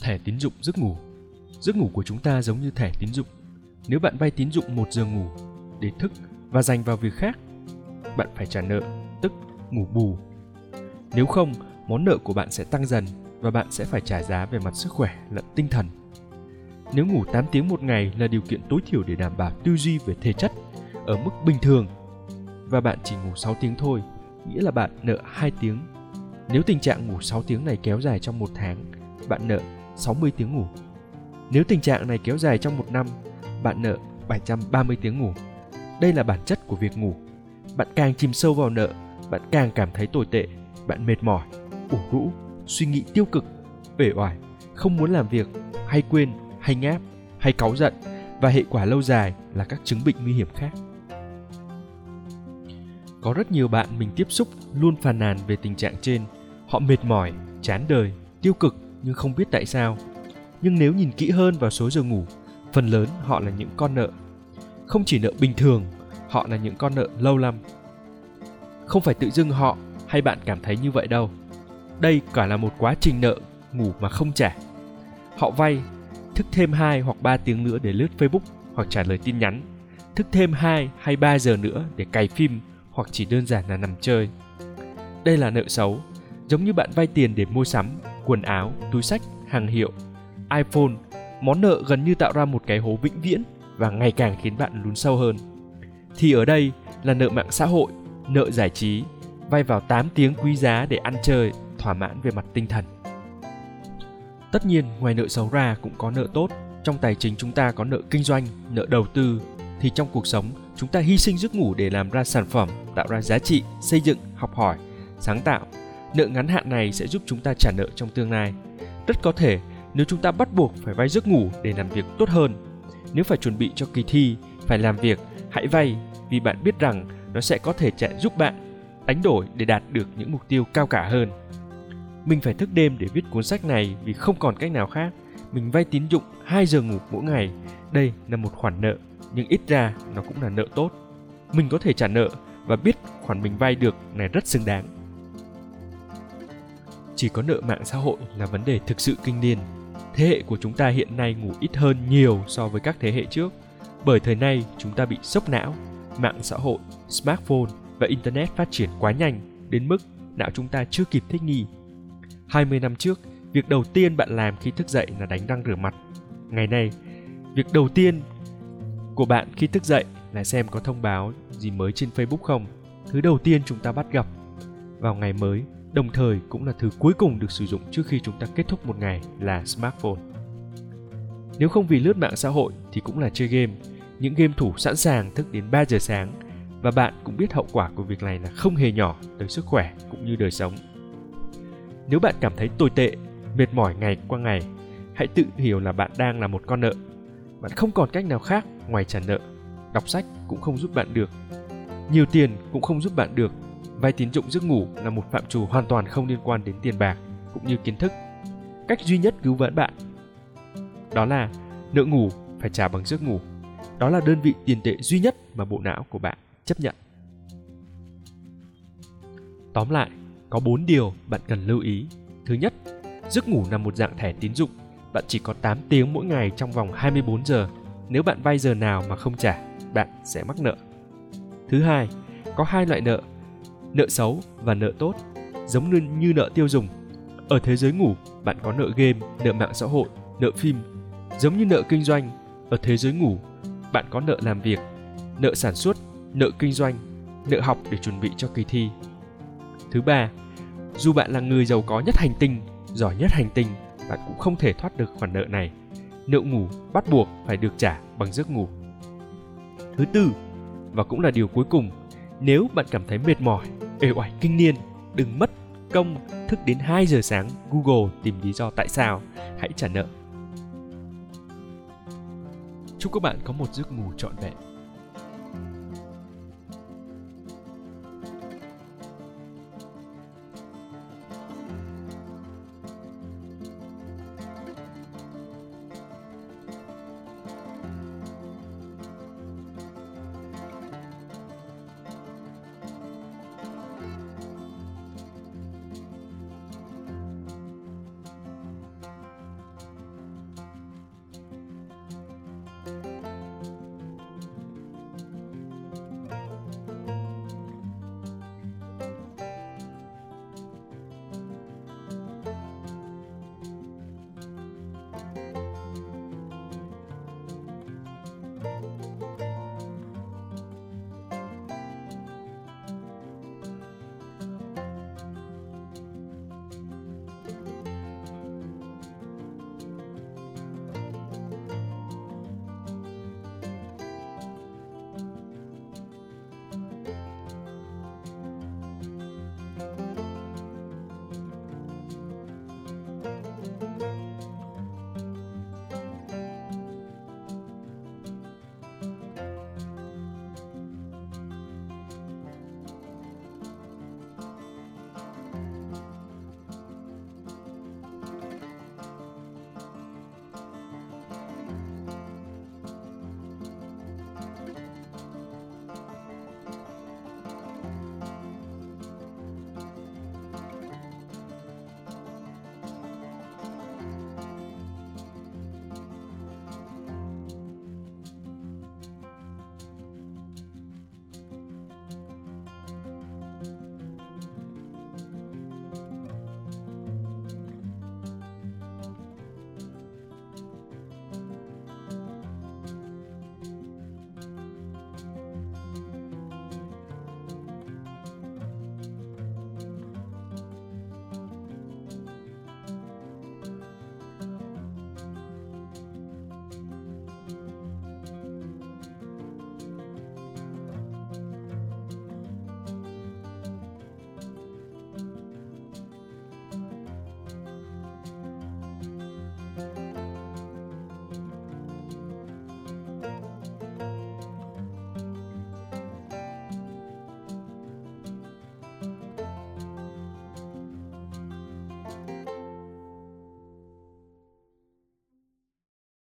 Thẻ tín dụng giấc ngủ Giấc ngủ của chúng ta giống như thẻ tín dụng. Nếu bạn vay tín dụng một giờ ngủ để thức và dành vào việc khác, bạn phải trả nợ, tức ngủ bù. Nếu không, món nợ của bạn sẽ tăng dần và bạn sẽ phải trả giá về mặt sức khỏe lẫn tinh thần. Nếu ngủ 8 tiếng một ngày là điều kiện tối thiểu để đảm bảo tư duy về thể chất ở mức bình thường và bạn chỉ ngủ 6 tiếng thôi, nghĩa là bạn nợ 2 tiếng. Nếu tình trạng ngủ 6 tiếng này kéo dài trong một tháng, bạn nợ 60 tiếng ngủ. Nếu tình trạng này kéo dài trong một năm, bạn nợ 730 tiếng ngủ. Đây là bản chất của việc ngủ. Bạn càng chìm sâu vào nợ, bạn càng cảm thấy tồi tệ, bạn mệt mỏi, ủ rũ, suy nghĩ tiêu cực, uể oải, không muốn làm việc, hay quên, hay ngáp, hay cáu giận và hệ quả lâu dài là các chứng bệnh nguy hiểm khác. Có rất nhiều bạn mình tiếp xúc luôn phàn nàn về tình trạng trên. Họ mệt mỏi, chán đời, tiêu cực nhưng không biết tại sao. Nhưng nếu nhìn kỹ hơn vào số giờ ngủ, phần lớn họ là những con nợ. Không chỉ nợ bình thường, họ là những con nợ lâu lắm. Không phải tự dưng họ hay bạn cảm thấy như vậy đâu. Đây cả là một quá trình nợ ngủ mà không trả. Họ vay, thức thêm 2 hoặc 3 tiếng nữa để lướt Facebook hoặc trả lời tin nhắn, thức thêm 2 hay 3 giờ nữa để cày phim hoặc chỉ đơn giản là nằm chơi. Đây là nợ xấu, giống như bạn vay tiền để mua sắm, quần áo, túi sách, hàng hiệu, iPhone, món nợ gần như tạo ra một cái hố vĩnh viễn và ngày càng khiến bạn lún sâu hơn. Thì ở đây là nợ mạng xã hội, nợ giải trí, vay vào 8 tiếng quý giá để ăn chơi, thỏa mãn về mặt tinh thần. Tất nhiên, ngoài nợ xấu ra cũng có nợ tốt. Trong tài chính chúng ta có nợ kinh doanh, nợ đầu tư, thì trong cuộc sống chúng ta hy sinh giấc ngủ để làm ra sản phẩm, tạo ra giá trị, xây dựng, học hỏi, sáng tạo. Nợ ngắn hạn này sẽ giúp chúng ta trả nợ trong tương lai. Rất có thể nếu chúng ta bắt buộc phải vay giấc ngủ để làm việc tốt hơn. Nếu phải chuẩn bị cho kỳ thi, phải làm việc, hãy vay vì bạn biết rằng nó sẽ có thể chạy giúp bạn đánh đổi để đạt được những mục tiêu cao cả hơn. Mình phải thức đêm để viết cuốn sách này vì không còn cách nào khác. Mình vay tín dụng 2 giờ ngủ mỗi ngày. Đây là một khoản nợ, nhưng ít ra nó cũng là nợ tốt. Mình có thể trả nợ và biết khoản mình vay được này rất xứng đáng. Chỉ có nợ mạng xã hội là vấn đề thực sự kinh niên. Thế hệ của chúng ta hiện nay ngủ ít hơn nhiều so với các thế hệ trước. Bởi thời nay chúng ta bị sốc não, mạng xã hội, smartphone và internet phát triển quá nhanh đến mức não chúng ta chưa kịp thích nghi 20 năm trước, việc đầu tiên bạn làm khi thức dậy là đánh răng rửa mặt. Ngày nay, việc đầu tiên của bạn khi thức dậy là xem có thông báo gì mới trên Facebook không. Thứ đầu tiên chúng ta bắt gặp vào ngày mới, đồng thời cũng là thứ cuối cùng được sử dụng trước khi chúng ta kết thúc một ngày là smartphone. Nếu không vì lướt mạng xã hội thì cũng là chơi game. Những game thủ sẵn sàng thức đến 3 giờ sáng và bạn cũng biết hậu quả của việc này là không hề nhỏ tới sức khỏe cũng như đời sống. Nếu bạn cảm thấy tồi tệ, mệt mỏi ngày qua ngày, hãy tự hiểu là bạn đang là một con nợ. Bạn không còn cách nào khác ngoài trả nợ. Đọc sách cũng không giúp bạn được. Nhiều tiền cũng không giúp bạn được. Vay tín dụng giấc ngủ là một phạm trù hoàn toàn không liên quan đến tiền bạc cũng như kiến thức. Cách duy nhất cứu vãn bạn đó là nợ ngủ phải trả bằng giấc ngủ. Đó là đơn vị tiền tệ duy nhất mà bộ não của bạn chấp nhận. Tóm lại, có 4 điều bạn cần lưu ý. Thứ nhất, giấc ngủ là một dạng thẻ tín dụng. Bạn chỉ có 8 tiếng mỗi ngày trong vòng 24 giờ. Nếu bạn vay giờ nào mà không trả, bạn sẽ mắc nợ. Thứ hai, có hai loại nợ, nợ xấu và nợ tốt, giống như, như nợ tiêu dùng. Ở thế giới ngủ, bạn có nợ game, nợ mạng xã hội, nợ phim. Giống như nợ kinh doanh, ở thế giới ngủ, bạn có nợ làm việc, nợ sản xuất, nợ kinh doanh, nợ học để chuẩn bị cho kỳ thi, Thứ ba, dù bạn là người giàu có nhất hành tinh, giỏi nhất hành tinh, bạn cũng không thể thoát được khoản nợ này. Nợ ngủ bắt buộc phải được trả bằng giấc ngủ. Thứ tư, và cũng là điều cuối cùng, nếu bạn cảm thấy mệt mỏi, ê oải kinh niên, đừng mất công thức đến 2 giờ sáng Google tìm lý do tại sao, hãy trả nợ. Chúc các bạn có một giấc ngủ trọn vẹn.